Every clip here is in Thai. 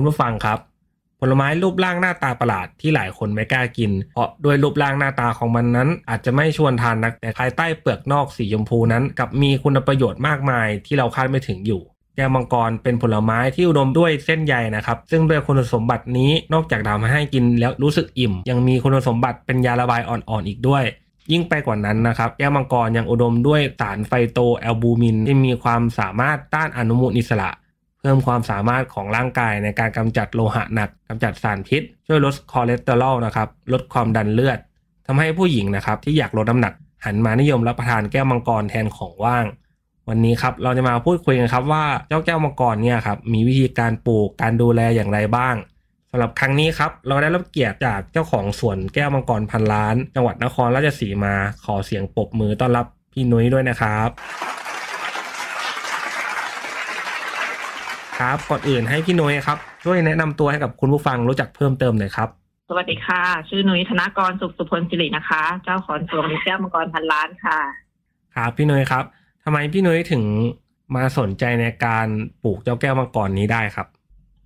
คุณผู้ฟังครับ ผลไม้รูปร่างหน้าตาประหลาดที่หลายคนไม่กล้ากิน เพราะด้วยรูปร่างหน้าตาของมันนั้น อาจจะไม่ชวนทานนัก แต่ภายใต้เปลือกนอกสีชมพูนั้นกับมีคุณประโยชน์มากมายที่เราคาดไม่ถึงอยู่แก้วมังกรเป็นผลไม้ที่อุดมด้วยเส้นใยนะครับ ซึ่งด้วยคุณสมบัตินี้นอกจากทำให้กินแล้วรู้สึกอิ่ม ยังมีคุณสมบัติเป็นยาระบายอ่อนๆอีกด้วย ยิ่งไปกว่านั้นนะครับ แก้วมังกรยังอุดมด้วยสารไฟโตแอลบูมิน ที่มีความสามารถต้านอนุมูลอิสระ เพิ่มความสามารถของร่างกายในการกำจัดโลหะหนักกำจัดสารพิษ ช่วยลดคอเลสเตอรอลนะครับลดความดันเลือดทำให้ผู้หญิงนะครับที่อยากลดน้ำหนักหันมานิยมรับประทานแก้วมังกรแทนของว่าง วันนี้ครับเราจะมาพูดคุยกันครับว่าเจ้าแก้วมังกรเนี่ยครับมีวิธีการปลูกการดูแลอย่างไรบ้างสำหรับครั้งนี้ครับเราได้รับเกียรติจากเจ้าของสวนแก้วมังกรพันล้าน จังหวัดนครราชสีมาขอเสียงปรบมือต้อนรับพี่นุ้ยด้วยนะครับ ครับ ก่อนอื่นให้พี่นุ้ยครับ ช่วยแนะนำตัวให้กับคุณผู้ฟังรู้จักเพิ่มเติมหน่อยครับ สวัสดีค่ะ ชื่อนุ้ยธนกรสุขสุพลสิรินะคะ เจ้าของสวนแก้วมังกรพันล้านค่ะ ครับพี่นุ้ยครับทำไมพี่นุ้ยถึงมาสนใจในการปลูกเจ้าแก้วมังกรนี้ได้ครับ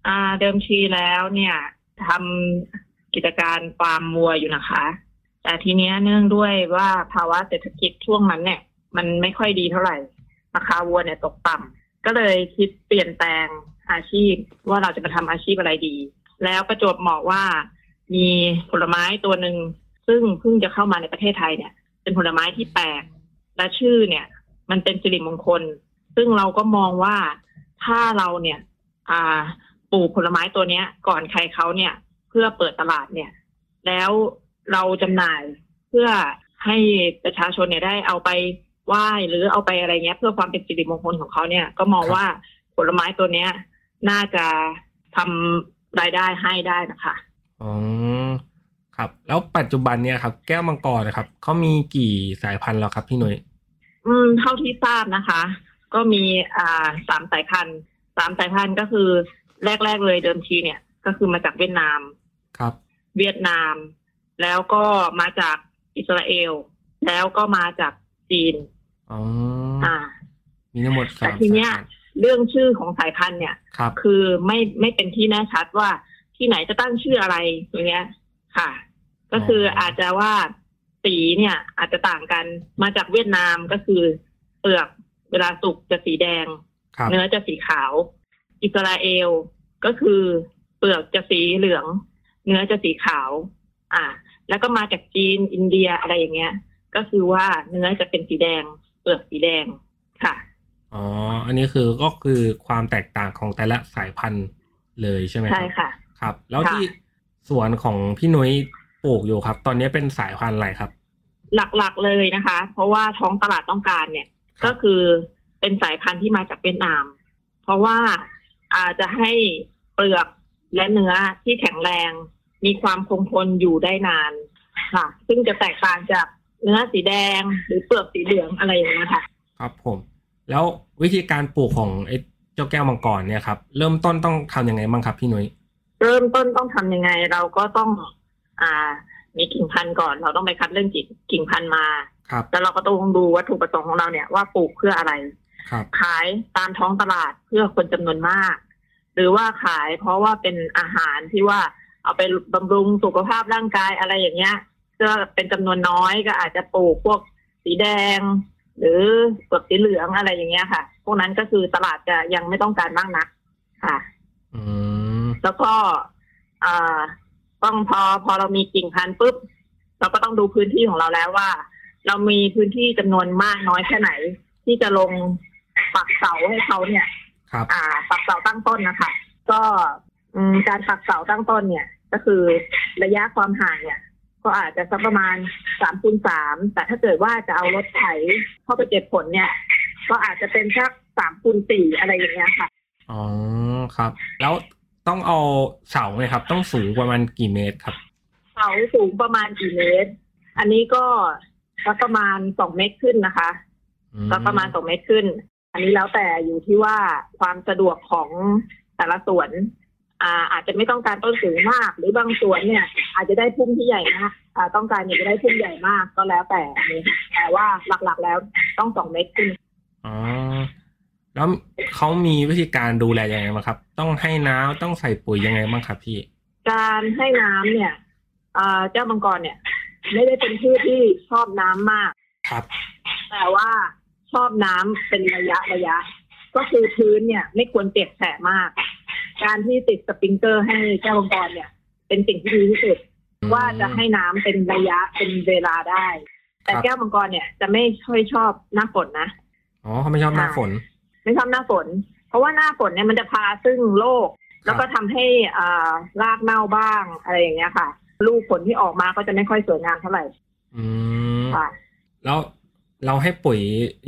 อ่า เดิมทีแล้วเนี่ยทำกิจการฟาร์มวัวอยู่นะคะ แต่ทีเนี้ยเนื่องด้วยว่าภาวะเศรษฐกิจช่วงนั้นเนี่ย มันไม่ค่อยดีเท่าไหร่ราคาวัวเนี่ยตกต่ำ ก็เลยคิดเปลี่ยนแปลงอาชีพว่าเราจะมาทำอาชีพอะไรดี แล้วประจวบเหมาะว่ามีผลไม้ตัวหนึ่งซึ่งเพิ่งจะเข้ามาในประเทศไทยเนี่ย เป็นผลไม้ที่แปลกและชื่อเนี่ย มันเป็นสิริมงคล ซึ่งเราก็มองว่าถ้าเราเนี่ย อ่าปลูกผลไม้ตัวเนี้ย ก่อนใครเขาเนี่ย เพื่อเปิดตลาดเนี่ย แล้วเราจำหน่ายเพื่อให้ประชาชนเนี่ยได้เอาไป ไหว้หรือเอาไปอะไรเงี้ย เพื่อความเป็นสิริมงคลของเขาเนี่ย ก็มองครับว่าผลไม้ตัวเนี้ย น่าจะทำรายได้ให้ได้นะคะอ๋อครับ แล้วปัจจุบันเนี่ยครับ แก้วมังกรนะครับเขามีกี่สายพันธุ์แล้วครับพี่นุ้ยอืม เท่าที่ทราบนะคะ ก็มีอ่าสามสายพันธุ์สามสายพันธุ์ก็คือแรก ๆ เลยเดิมทีเนี่ย ก็คือมาจากเวียดนามครับ เวียดนาม แล้วก็มาจากอิสราเอล แล้วก็มาจากจีน อ๋ออ่า มีทั้งหมดแต่สามทีเนี้ยสายพันธุ์เรื่องชื่อของสายพันธุ์เนี่ยครับ คือไม่ไม่เป็นที่แน่ชัดว่าที่ไหนจะตั้งชื่ออะไรอย่างเงี้ย ค่ะ ก็คืออาจจะว่าสีเนี่ย อาจจะต่างกันมาจากเวียดนามก็คือ เปลือกเวลาสุกจะสีแดงครับเนื้อจะสีขาว อิสราเอลก็คือเปลือกจะสีเหลือง เนื้อจะสีขาว อ่า แล้วก็มาจากจีนอินเดียอะไรอย่างเงี้ย ก็คือว่าเนื้อจะเป็นสีแดง เปลือกสีแดงค่ะอ๋ออันนี้คือก็คือความแตกต่างของแต่ละสายพันธุ์เลยใช่ไหมครับใช่ค่ะ ครับ แล้วค่ะที่สวนของพี่นุ้ยปลูกอยู่ครับ ตอนนี้เป็นสายพันธุ์อะไรครับ หลักๆเลยนะคะ เพราะว่าท้องตลาดต้องการเนี่ยครับก็คือเป็นสายพันธุ์ที่มาจากเวียดนาม เพราะว่าอาจจะให้เปลือกและเนื้อที่แข็งแรง มีความคงทนอยู่ได้นานค่ะ ซึ่งจะแตกต่างจาก เนื้อสีแดงหรือเปลือกสีเหลืองอะไรอย่างเงี้ยค่ะ ครับผม แล้ววิธีการปลูกของไอ้เจ้าแก้วมังกรเนี่ยครับ เริ่มต้นต้องทำยังไงบ้างครับพี่นุ้ยเริ่มต้นต้องทำยังไง เราก็ต้อง อ่า มีกิ่งพันธุ์ก่อน เราต้องไปคัดเรื่องกิ่งกิ่งพันธุ์มาครับแล้วเราก็ต้องดูวัตถุประสงค์ของเราเนี่ยว่าปลูกเพื่ออะไรครับขายตามท้องตลาดเพื่อคนจำนวนมาก หรือว่าขายเพราะว่าเป็นอาหารที่ว่าเอาไปบำรุงสุขภาพร่างกายอะไรอย่างเงี้ย ก็เป็นจำนวนน้อยก็อาจจะปลูกพวกสีแดง หรือเปลือกสีเหลืองอะไรอย่างเงี้ยค่ะ พวกนั้นก็คือตลาดจะยังไม่ต้องการมากนักค่ะอืมแล้วก็อ่าต้องพอพอเรามีกิ่งพันธุ์ปุ๊บเราก็ต้องดูพื้นที่ของเราแล้วว่า เรามีพื้นที่จำนวนมากน้อยแค่ไหน ที่จะลงปักเสาให้เขาเนี่ยครับอ่า ปักเสาตั้งต้นนะคะ ก็อืมการปักเสาตั้งต้นเนี่ย ก็คือระยะความห่างเนี่ย ก็อาจจะสักประมาณสามคูณสามแต่ถ้าเกิดว่าจะเอารถไถเข้าไปเก็บผลเนี่ย ก็อาจจะเป็นสักสามคูณสี่อะไรอย่างเงี้ยค่ะอ๋อครับ แล้วต้องเอาเสาไหมครับ ต้องสูงประมาณกี่เมตรครับเสาสูงประมาณกี่เมตร อันนี้ก็สักประมาณสองเมตรขึ้นนะคะอืมสักประมาณสองเมตรขึ้น อันนี้แล้วแต่อยู่ที่ว่าความสะดวกของแต่ละสวน อ่าอาจจะไม่ต้องการต้นสูงมาก หรือบางสวนเนี่ย อาจจะได้พุ่มที่ใหญ่มากอ่าต้องการอยากจะได้พุ่มใหญ่มากก็แล้วแต่นี่แต่ว่าหลักๆแล้วต้องสองเมตรขึ้นอ๋อแล้วเขามีวิธีการดูแลยังไงบ้างครับ ต้องให้น้ำต้องใส่ปุ๋ยยังไงบ้างครับพี่ การให้น้ำเนี่ยอ่าเจ้ามังกรเนี่ย ไม่ได้เป็นพืชที่ชอบน้ำมากครับ แต่ว่าชอบน้ำเป็นระยะระยะ ก็คือพื้นเนี่ย ไม่ควรเปียกแฉะมาก การที่ติดสปริงเกอร์ให้เจ้ามังกรเนี่ย เป็นสิ่งที่ดีที่สุด ว่าจะให้น้ำเป็นระยะเป็นเวลาได้ แต่ครับแก้วมังกรเนี่ยจะไม่ค่อยชอบหน้าฝนนะอ๋อเขาไม่ชอบหน้าฝน ไม่ชอบหน้าฝน เพราะว่าหน้าฝนเนี่ยมันจะพาซึ่งโรคแล้วก็ทำให้อ่ารากเน่าบ้างอะไรอย่างเงี้ยค่ะ ลูกผลที่ออกมาก็จะไม่ค่อยสวยงามเท่าไหร่ อืมค่ะแล้วเราให้ปุ๋ย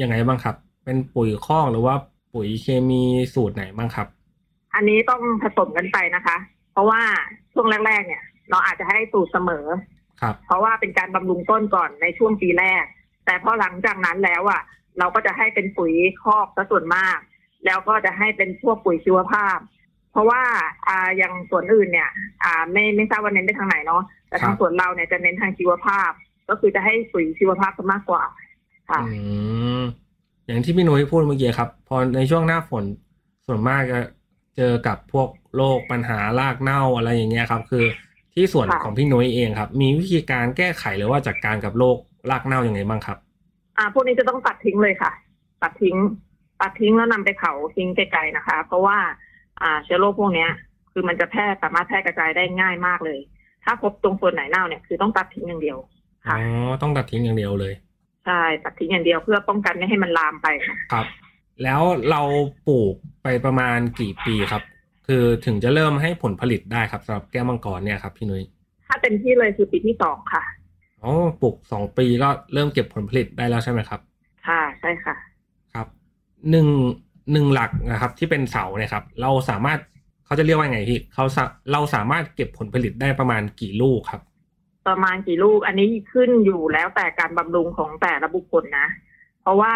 ยังไงบ้างครับ เป็นปุ๋ยคอกหรือว่าปุ๋ยเคมีสูตรไหนบ้างครับ อันนี้ต้องผสมกันไปนะคะ เพราะว่าช่วงแรก ๆ เนี่ย เราอาจจะให้สูตรเสมอ ครับ เพราะว่าเป็นการบำรุงต้นก่อนในช่วงปีแรก แต่พอหลังจากนั้นแล้วอะ เราก็จะให้เป็นปุ๋ยคอกซะส่วนมาก แล้วก็จะให้เป็นพวกปุ๋ยชีวภาพ เพราะว่าอ่าอย่างส่วนอื่นเนี่ย อ่า ไม่ไม่ทราบว่าเน้นไปทางไหนเนาะแต่ทางครับส่วนเราเนี่ยจะเน้นทางชีวภาพ ก็คือจะให้ปุ๋ยชีวภาพซะมากกว่า ค่ะอืมอย่างที่พี่นุ้ยพูดเมื่อกี้ครับ พอในช่วงหน้าฝนส่วนมากจะ เจอกับพวกโรคปัญหารากเน่าอะไรอย่างเงี้ยครับ คือที่ส่วนค่ะของพี่นุ้ยเองครับ มีวิธีการแก้ไขหรือว่าจัดการกับโรครากเน่ายังไงบ้างครับ อ่า พวกนี้จะต้องตัดทิ้งเลยค่ะ ตัดทิ้ง ตัดทิ้งแล้วนำไปเผาทิ้งไกลๆนะคะ เพราะว่าอ่าเชื้อโรคพวกเนี้ย คือมันจะแพร่สามารถแพร่กระจายได้ง่ายมากเลย ถ้าพบตรงส่วนไหนเน่าเนี่ยคือต้องตัดทิ้งอย่างเดียวอ๋ค่ะอต้องตัดทิ้งอย่างเดียวเลยใช่ตัดทิ้งอย่างเดียวเพื่อป้องกันไม่ให้มันลามไปค่ะครับ แล้วเราปลูก ไปประมาณกี่ปีครับ คือถึงจะเริ่มให้ผลผลิตได้ครับสำหรับแก้วมังกรเนี่ยครับพี่นุ้ยถ้าเต็มที่เลยคือปีที่สองค่ะอ๋อปลูกสองปีก็เริ่มเก็บผลผลิตได้แล้วใช่ไหมครับ ค่ะใช่ค่ะ ครับหนึ่งหนึ่งหลักนะครับ ที่เป็นเสาเนี่ยครับ เราสามารถเขาจะเรียกว่าไงพี่เขาสาเราสามารถเก็บผลผลิตได้ประมาณกี่ลูกครับ ประมาณกี่ลูกอันนี้ขึ้นอยู่แล้วแต่การบำรุงของแต่ละบุคคลนะ เพราะว่า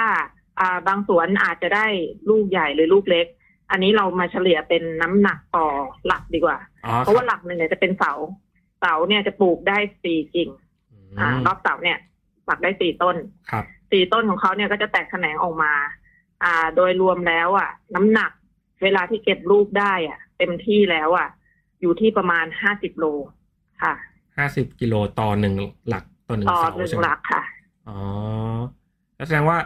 อ่าบางสวนอาจจะได้ลูกใหญ่หรือลูกเล็ก อันนี้เรามาเฉลี่ยเป็นน้ำหนักต่อหลักดีกว่าอ๋อเพราะว่าหลักหนึ่งเนี่ยจะเป็นเสา เสาเนี่ยจะปลูกได้สี่กิ่งอ่ารอบเสาเนี่ยปักได้สี่ต้นครับสี่ต้นของเขาเนี่ยก็จะแตกแขนงออกมา อ่า โดยรวมแล้ว อะ น้ำหนัก เวลาที่เก็บลูกได้อะ เต็มที่แล้วอะ อยู่ที่ประมาณห้าสิบโลค่ะห้าสิบกิโลต่อหนึ่งหลักต่อหนึ่งต่อเสาหนึ่งใช่ไหมหลักค่ะอ๋อแล้วแสดงว่า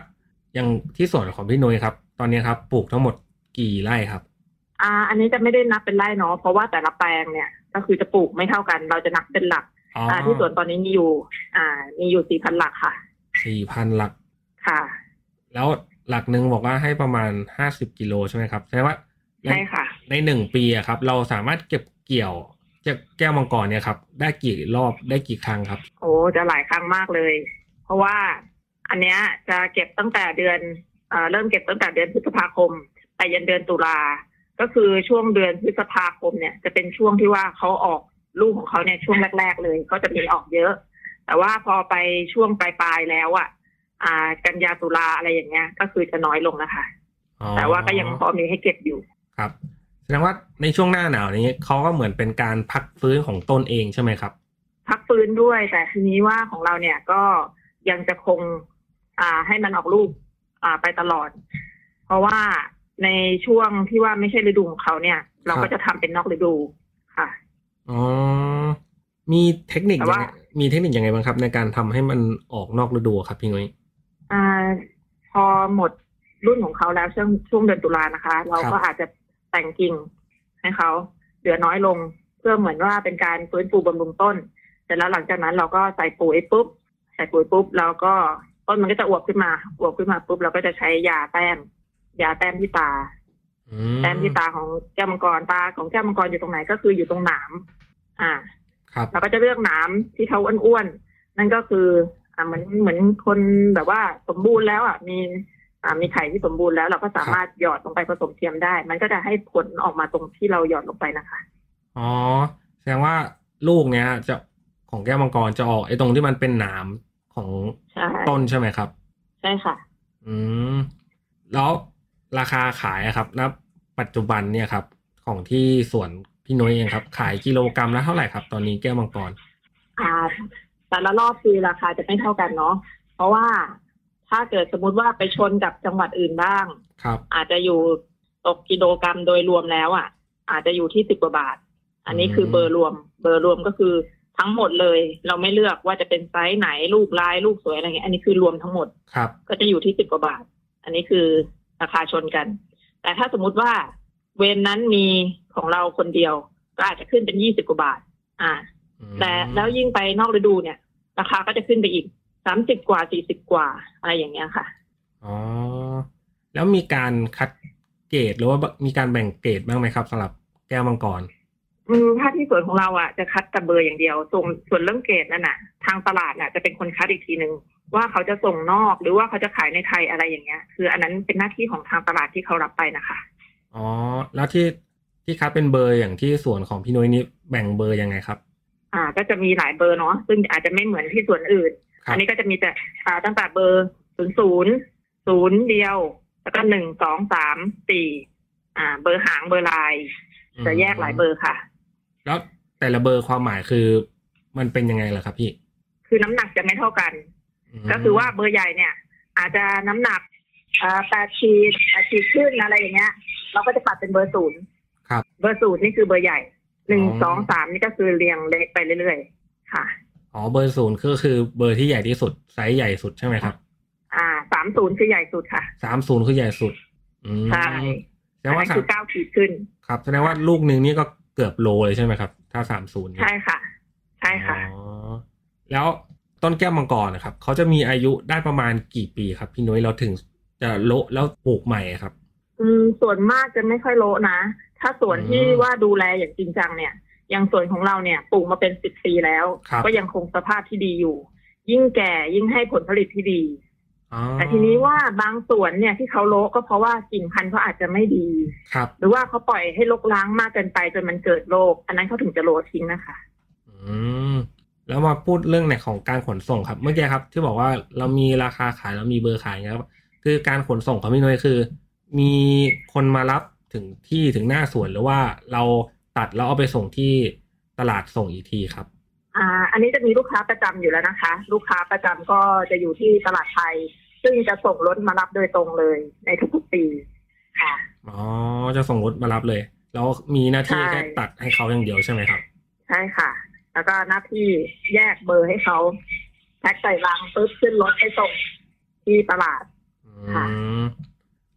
อย่างที่ส่วนของพี่นุ้ยครับ ตอนนี้ครับ ปลูกทั้งหมด กี่ไร่ครับ อ่า อันนี้จะไม่ได้นับเป็นไร่เนาะเพราะว่าแต่ละแปลงเนี่ย ก็คือจะปลูกไม่เท่ากัน เราจะนับเป็นหลักอ๋ออ่า ที่สวนตอนนี้มีอยู่ อ่า มีอยู่สี่พันหลักค่ะสี่พันหลักค่ะ แล้วหลักหนึ่งบอกว่าให้ประมาณห้าสิบกิโลใช่ไหมครับแสดงว่าในใช่ค่ะ ในหนึ่งปีอะครับ เราสามารถเก็บเกี่ยวจากแก้วมังกรเนี่ยครับ ได้กี่รอบได้กี่ครั้งครับ โอ้จะหลายครั้งมากเลย เพราะว่าอันเนี้ยจะเก็บตั้งแต่เดือนเอ่อเริ่มเก็บตั้งแต่เดือนพฤษภาคมไป ยันเดือนตุลา ก็คือช่วงเดือนพฤษภาคมเนี่ย จะเป็นช่วงที่ว่าเขาออกลูกของเขาเนี่ยช่วงแรก ๆ เลยก็จะมีออกเยอะ แต่ว่าพอไปช่วงปลายๆแล้วอะ อ่า กันยาตุลาอะไรอย่างเงี้ย ก็คือจะน้อยลงนะคะอ๋อแต่ว่าก็ยังพอมีให้เก็บอยู่ ครับ แสดงว่าในช่วงหน้าหนาวนี้เขาก็เหมือนเป็นการพักฟื้นของต้นเองใช่ไหมครับ พักฟื้นด้วย แต่ทีนี้ว่าของเราเนี่ยก็ยังจะคง อ่าให้มันออกลูก อ่าไปตลอด เพราะว่า ในช่วงที่ว่าไม่ใช่ฤดูของเขาเนี่ย เราก็จะทำเป็นนอกฤดูค่ะอ๋อมีเทคนิคแต่ยังว่าไงมีเทคนิคยังไงบ้างครับ ในการทำให้มันออกนอกฤดูครับพี่นุ้ยอ่า พอหมดรุ่นของเขาแล้วช่วงช่วงเดือนตุลานะคะ เราก็อาจจะแต่งกิ่งให้เขาเหลือน้อยลง เพื่อเหมือนว่าเป็นการฟื้นฟูบำรุงต้นเสร็จแล้วหลังจากนั้นเราก็ใส่ปุ๋ยปุ๊บใส่ปุ๋ยปุ๊บ แล้วก็ต้นมันก็จะอวบขึ้นมาอวบขึ้นมาปุ๊บเราก็จะใช้ยาแต้ม ยาแต้มที่ตาอืมแต้มที่ตาของแก้วมังกรตาของแก้วมังกรอยู่ตรงไหนก็คืออยู่ตรงหนามอ่า ครับเราก็จะเลือกหนามที่เขาอ้วนๆนั่นก็คือ อ่าเหมือนเหมือนคนแบบว่าสมบูรณ์แล้วอะมีอ่ามีไข่ที่สมบูรณ์แล้วเราก็สามารถหยอดลงไปผสมเทียมได้ มันก็จะให้ผลออกมาตรงที่เราหยอดลงไปนะคะ อ๋อ แสดงว่าลูกเนี้ยจะของแก้วมังกรจะออกไอ้ตรงที่มันเป็นหนามของใช่ต้นใช่ไหมครับ ใช่ค่ะ อืม แล้ว ราคาขายอะครับณปัจจุบันเนี่ยครับ ของที่สวนพี่นุ้ยเองครับ ขายกิโลกรรัมละเท่าไหร่ครับ ตอนนี้แก้วมังกรอ่าแต่ละรอบคือราคาจะไม่เท่ากันเนาะเพราะว่าถ้าเกิดสมมุติว่าไปชนกับจังหวัดอื่นบ้าง ครับ อาจจะอยู่ตกกิโลกรรัมโดยรวมแล้วอะ อาจจะอยู่ที่สิบกว่าบาท อันนี้คือเบอร์รวม เบอร์รวมก็คือทั้งหมดเลย เราไม่เลือกว่าจะเป็นไซส์ไหนลูกลายลูกสวยอะไรเงี้ยอันนี้คือรวมทั้งหมดครับ ก็จะอยู่ที่สิบกว่าบาท อันนี้คือ ราคาชนกัน แต่ถ้าสมมุติว่าเวนนั้นมีของเราคนเดียว ก็อาจจะขึ้นเป็นยี่สิบกว่าบาท อ่าอืมแต่แล้วยิ่งไปนอกฤดูเนี่ย ราคาก็จะขึ้นไปอีกสามสิบกว่าสี่สิบกว่า อะไรอย่างเงี้ยค่ะอ๋อแล้วมีการคัดเกรดหรือว่ามีการแบ่งเกรดบ้างไหมครับสำหรับแก้วมังกรอืม ถ้าที่สวนของเราอะจะคัดแต่เบอร์อย่างเดียวส่วนส่วนเรื่องเกรดนั่นน่ะ ทางตลาดน่ะจะเป็นคนคัดอีกทีหนึ่งว่าเขาจะส่งนอกหรือว่าเขาจะขายในไทยอะไรอย่างเงี้ย คืออันนั้นเป็นหน้าที่ของทางตลาดที่เขารับไปนะคะอ๋อแล้วที่ที่คัดเป็นเบอร์อย่างที่สวนของพี่นุ้ยนี่แบ่งเบอร์ยังไงครับ อ่า ก็จะมีหลายเบอร์เนาะซึ่งอาจจะไม่เหมือนที่ส่วนอื่นครับอันนี้ก็จะมีแต่อ่าตั้งแต่เบอร์ศูนย์ศูนย์ศูนย์เดียว แล้วก็หนึ่งสองสามสี่อ่า เบอร์หางเบอร์ลายจะแยกหลายเบอร์ค่ะ แล้วแต่ละเบอร์ความหมายคือ มันเป็นยังไงล่ะครับพี่ คือน้ำหนักจะไม่เท่ากันมก็คือว่าเบอร์ใหญ่เนี่ย อาจจะน้ำหนักอ่าแปดขีดแปดขีดขึ้นอะไรอย่างเงี้ย เราก็จะจัดเป็นเบอร์ศูนย์ครับ เบอร์ศูนย์นี่คือเบอร์ใหญ่หนึ่งอ๋อสองสามนี่ก็คือเรียงเล็กไปเรื่อยๆค่ะอ๋อเบอร์ศูนย์ก็คือเบอร์ที่ใหญ่ที่สุดไซส์ใหญ่สุดใช่ไหมครับ อ่าสามศูนย์คือใหญ่สุดค่ะสามศูนย์คือใหญ่สุดอืมใช่แสดงว่าอันนั้นคือเก้าขีดขึ้น ครับแสดงว่าลูกหนึ่งนี่ก็ เกือบโลเลยใช่ไหมครับ ถ้าสามศูนย์ใช่ค่ะ ใช่ค่ะอ๋อแล้วต้นแก้วมังกรนะครับเขาจะมีอายุได้ประมาณกี่ปีครับ พี่นุ้ยเราถึงจะโละแล้วปลูกใหม่ครับ อืมส่วนมากจะไม่ค่อยโละนะ ถ้าส่วนที่อืมว่าดูแลอย่างจริงจังเนี่ยอย่างส่วนของเราเนี่ยปลูกมาเป็นสิบปีแล้วครับก็ยังคงสภาพที่ดีอยู่ ยิ่งแก่ยิ่งให้ผลผลิตที่ดีอ๋อ แต่ทีนี้ว่าบางส่วนเนี่ยที่เขาโละก็เพราะว่ากิ่งพันธุ์เขาอาจจะไม่ดีครับ หรือว่าเขาปล่อยให้รกล้างมากเกินไปจนมันเกิดโรคอันนั้นเขาถึงจะโละทิ้งนะคะ อืมแล้วมาพูดเรื่องในของการขนส่งครับ เมื่อกี้ครับ ที่บอกว่าเรามีราคาขายแล้วมีเบอร์ขายนะครับ คือการขนส่งของพี่นุ้ยคือ มีคนมารับถึงที่ถึงหน้าสวนหรือว่าเราตัดแล้วเอาไปส่งที่ตลาดส่งอีกทีครับ อ่าอันนี้จะมีลูกค้าประจำอยู่แล้วนะคะ ลูกค้าประจำก็จะอยู่ที่ตลาดไทย ซึ่งจะส่งรถมารับโดยตรงเลยในทุกๆปีค่ะอ๋อจะส่งรถมารับเลย แล้วมีหน้าที่ใช่แค่ตัดให้เขาอย่างเดียวใช่ไหมครับ ใช่ค่ะ แล้วก็หน้าที่แยกเบอร์ให้เขาแพ็คใส่ลังปุ๊บขึ้นรถให้ส่งที่ตลาดอืค่ะม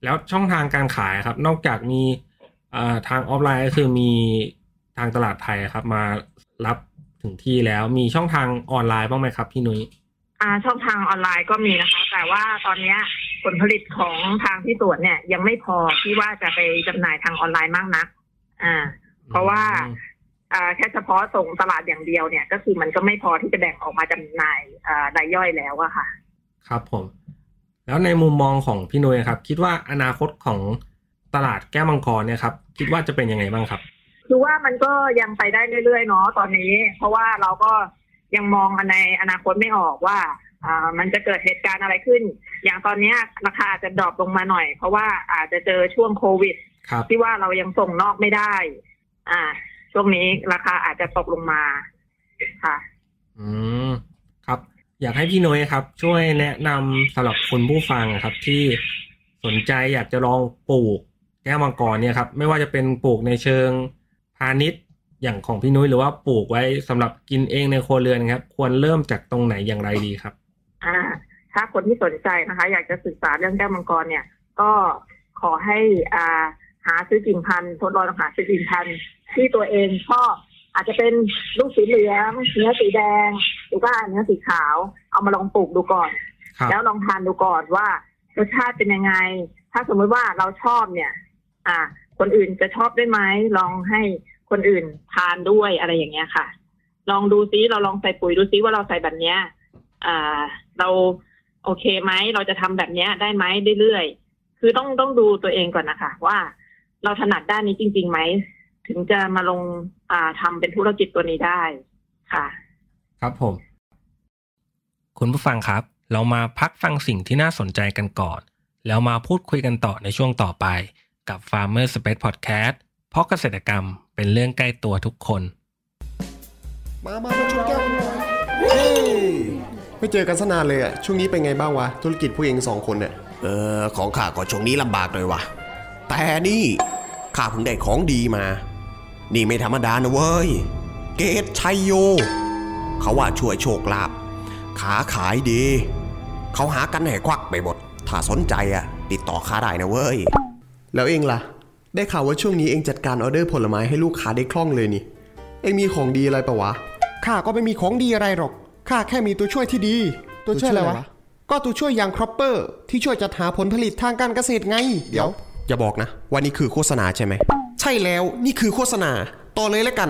แล้วช่องทางการขายครับ นอกจากมีเอ่อทางออฟไลน์ก็คือมีทางตลาดไทยครับ มารับ ถึงที่แล้วมีช่องทางออนไลน์บ้างไหมครับพี่นุ้ยอ่าช่องทางออนไลน์ก็มีนะคะ แต่ว่าตอนเนี้ยผลผลิตของทางที่สวนเนี่ย ยังไม่พอที่ว่าจะไปจำหน่ายทางออนไลน์มากนัก อ่า เพราะว่าอืมอ่าแค่เฉพาะส่งตลาดอย่างเดียวเนี่ย ก็คือมันก็ไม่พอที่จะแบ่งออกมาจำหน่ายอ่ารายย่อยแล้วอะค่ะ ครับผม แล้วในมุมมองของพี่นุ้ยครับ คิดว่าอนาคตของตลาดแก้วมังกรเนี่ยครับ คิดว่าจะเป็นยังไงบ้างครับ คือว่ามันก็ยังไปได้เรื่อยๆเนาะตอนนี้ เพราะว่าเราก็ยังมองในอนาคตไม่ออกว่าอ่ามันจะเกิดเหตุการณ์อะไรขึ้น อย่างตอนเนี้ยราคาอาจจะดรอปลงมาหน่อย เพราะว่าอาจจะเจอช่วงโควิด ครับ ที่ว่าเรายังส่งนอกไม่ได้ อ่า ช่วงนี้ราคาอาจจะตกลงมาค่ะ อืมครับ อยากให้พี่นุ้ยครับ ช่วยแนะนำสำหรับคนผู้ฟังครับ ที่สนใจอยากจะลองปลูกแก้วมังกรเนี่ยครับ ไม่ว่าจะเป็นปลูกในเชิง พาณิชย์อย่างของพี่นุ้ยหรือว่าปลูกไว้สำหรับกินเองในครัวเรือนครับ ควรเริ่มจากตรงไหนอย่างไรดีครับ อ่า ถ้าคนที่สนใจนะคะ อยากจะศึกษาเรื่องแก้วมังกรเนี่ย ก็ขอให้อ่าหาซื้อกิ่งพันธุ์ทดลองหาซื้อกิ่งพันธุ์ที่ตัวเองชอบอาจจะเป็นลูกสีเหลืองเนื้อสีแดง หรือว่าเนื้อสีขาว เอามาลองปลูกดูก่อนครับแล้วลองทานดูก่อนว่ารสชาติเป็นยังไง ถ้าสมมติว่าเราชอบเนี่ย อ่า คนอื่นจะชอบได้ไหมลองให้คนอื่นทานด้วยอะไรอย่างเงี้ยค่ะ ลองดูซิเราลองใส่ปุ๋ยดูซิว่าเราใส่แบบเนี้ยอ่าเราโอเคไหมเราจะทำแบบเนี้ยได้ไหมเรื่อยๆคือต้องต้องดูตัวเองก่อนนะคะว่าเราถนัดด้านนี้จริงๆไหมถึงจะมาลงอ่าทำเป็นธุรกิจตัวนี้ได้ค่ะ ครับผม คุณผู้ฟังครับ เรามาพักฟังสิ่งที่น่าสนใจกันก่อน แล้วมาพูดคุยกันต่อในช่วงต่อไป กับ Farmer Space Podcast เพราะเกษตรกรรมเป็นเรื่องใกล้ตัวทุกคน มามามาชนแก้วกันหน่อยเฮ้ยไม่เจอกันสนานเลยอะช่วงนี้เป็นไงบ้างวะ ธุรกิจผู้เองสองคนเนี่ยเออของข้าก็ช่วงนี้ลำบากเลยว่ะ แต่นี่ข้าเพิ่งได้ของดีมา นี่ไม่ธรรมดานะเว้ย เกตชัยโย เขาว่าช่วยโชคลาภค้าขายดี เขาหากันให้ขวักไปหมด ถ้าสนใจอะติดต่อข้าได้นะเว้ย แล้วเอ็งล่ะ ได้ข่าวว่าช่วงนี้เอ็งจัดการออเดอร์ผลไม้ให้ลูกค้าได้คล่องเลยนี่ เอ็งมีของดีอะไรปะวะ ข้าก็ไม่มีของดีอะไรหรอก ข้าแค่มีตัวช่วยที่ดี ตัวช่วยอะไรตัวช่วยอะไรวะวะ ก็ตัวช่วยอย่าง Cropper ที่ช่วยจัดหาผลผลิตทางการเกษตรไง เดี๋ยว อย่าบอกนะว่านี่คือโฆษณาใช่ไหม ใช่แล้ว นี่คือโฆษณา ต่อเลยแล้วกัน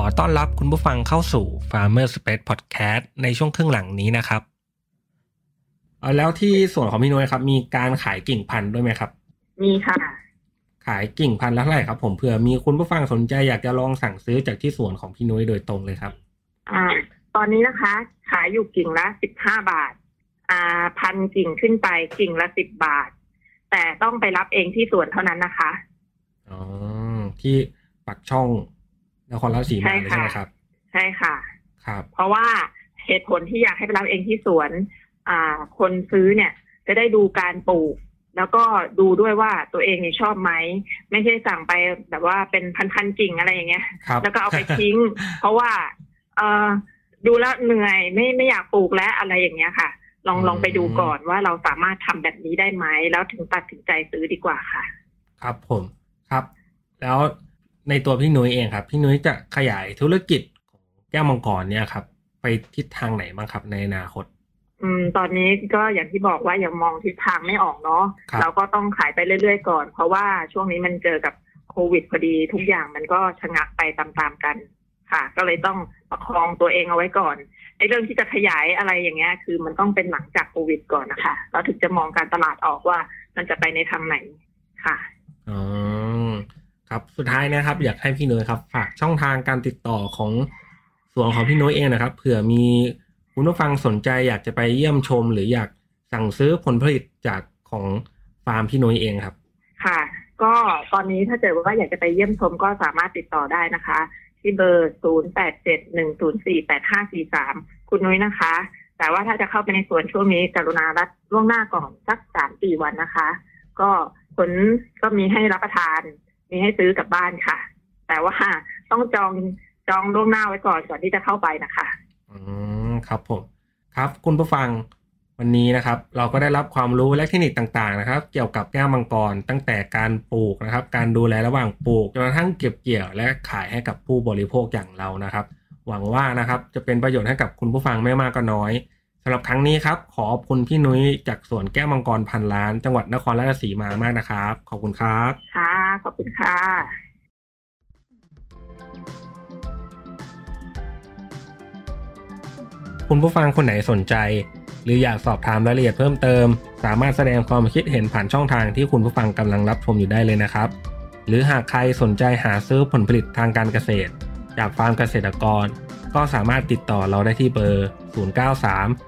ขอต้อนรับคุณผู้ฟังเข้าสู่ Farmer Space Podcast ในช่วงครึ่งหลังนี้นะครับเอาแล้วที่ส่วนของพี่นุ้ยครับ มีการขายกิ่งพันธุ์ด้วยไหมครับ มีค่ะ ขายกิ่งพันธุ์ละเท่าไหร่ครับผมเผื่อมีคุณผู้ฟังสนใจอยากจะลองสั่งซื้อจากที่สวนของพี่นุ้ยโดยตรงเลยครับ อ่า ตอนนี้นะคะ ขายอยู่กิ่งละสิบห้าบาท อ่าพันกิ่งขึ้นไปกิ่งละสิบบาท แต่ต้องไปรับเองที่สวนเท่านั้นนะคะอ๋อที่ปักช่อง นครราชสีมาเลยใช่ค่ะใช่ไหมครับ ใช่ค่ะ ครับ เพราะว่าเหตุผลที่อยากให้ไปรับเองที่สวน อ่า คนซื้อเนี่ย จะได้ดูการปลูก แล้วก็ดูด้วยว่าตัวเองเนี่ยชอบไหม ไม่ใช่สั่งไปแบบว่าเป็นพันๆกิ่งอะไรอย่างเงี้ยครับแล้วก็เอาไปทิ้ง เพราะว่าเออดูแล้วเหนื่อยไม่ไม่อยากปลูกแล้วอะไรอย่างเงี้ยค่ะ ลองลองไปดูก่อนว่าเราสามารถทำแบบนี้ได้ไหมแล้วถึงตัดสินใจซื้อดีกว่าค่ะ ครับผมครับ แล้ว ในตัวพี่นุ้ยเองครับ พี่นุ้ยจะขยายธุรกิจของแก้วมังกรเนี่ยครับ ไปทิศทางไหนบ้างครับในอนาคต อืม ตอนนี้ก็อย่างที่บอกว่ายังมองทิศทางไม่ออกเนาะครับเราก็ต้องขายไปเรื่อยๆก่อน เพราะว่าช่วงนี้มันเจอกับโควิดพอดีทุกอย่างมันก็ชะงักไปตามๆกันค่ะ ก็เลยต้องประคองตัวเองเอาไว้ก่อนไอ้เรื่องที่จะขยายอะไรอย่างเงี้ยคือมันต้องเป็นหลังจากโควิดก่อนนะคะเราถึงจะมองการตลาดออกว่ามันจะไปในทางไหนค่ะอ๋อ ครับสุดท้ายนะครับ อยากให้พี่นุ้ยครับฝากช่องทางการติดต่อของส่วนของพี่นุ้ยเองนะครับเผื่อมีคุณผู้ฟังสนใจอยากจะไปเยี่ยมชม หรืออยากสั่งซื้อผลผลิตจากของฟาร์มพี่นุ้ยเองครับ ค่ะ ก็ตอนนี้ถ้าเกิดว่าอยากจะไปเยี่ยมชมก็สามารถติดต่อได้นะคะ ที่เบอร์ 0 8 7 1 0 4 8 5 4 3 คุณนุ้ยนะคะ แต่ว่าถ้าจะเข้าไปในสวนช่วงนี้กรุณารัดล่วงหน้าก่อนสักสามสี่วันนะคะ ก็ผลก็มีให้รับประทาน มีให้ซื้อกลับบ้านค่ะ แต่ว่าต้องจองจองล่วงหน้าไว้ก่อนก่อนที่จะเข้าไปนะคะ อืมครับผมครับ คุณผู้ฟังวันนี้นะครับ เราก็ได้รับความรู้และเทคนิคต่างๆนะครับ เกี่ยวกับแก้วมังกรตั้งแต่การปลูกนะครับ การดูแลระหว่างปลูกจนกระทั่งเก็บเกี่ยวและขายให้กับผู้บริโภคอย่างเรานะครับ หวังว่านะครับจะเป็นประโยชน์ให้กับคุณผู้ฟังไม่มากก็น้อยำหรับครั้งนี้ครับ ขอบคุณพี่นุ้ยจากสวนแก้วมังกรพันล้าน จังหวัดนครราชสีมามากนะครับ ขอบคุณครับ ค่ะ ขอบคุณค่ะ คุณผู้ฟังคนไหนสนใจ หรืออยากสอบถามรายละเอียดเพิ่มเติม สามารถแสดงความคิดเห็นผ่านช่องทางที่คุณผู้ฟังกำลังรับชมอยู่ได้เลยนะครับ หรือหากใครสนใจหาซื้อผลผลิตทางการเกษตร จากฟาร์มเกษตรกรก็สามารถติดต่อเราได้ที่เบอร์ 093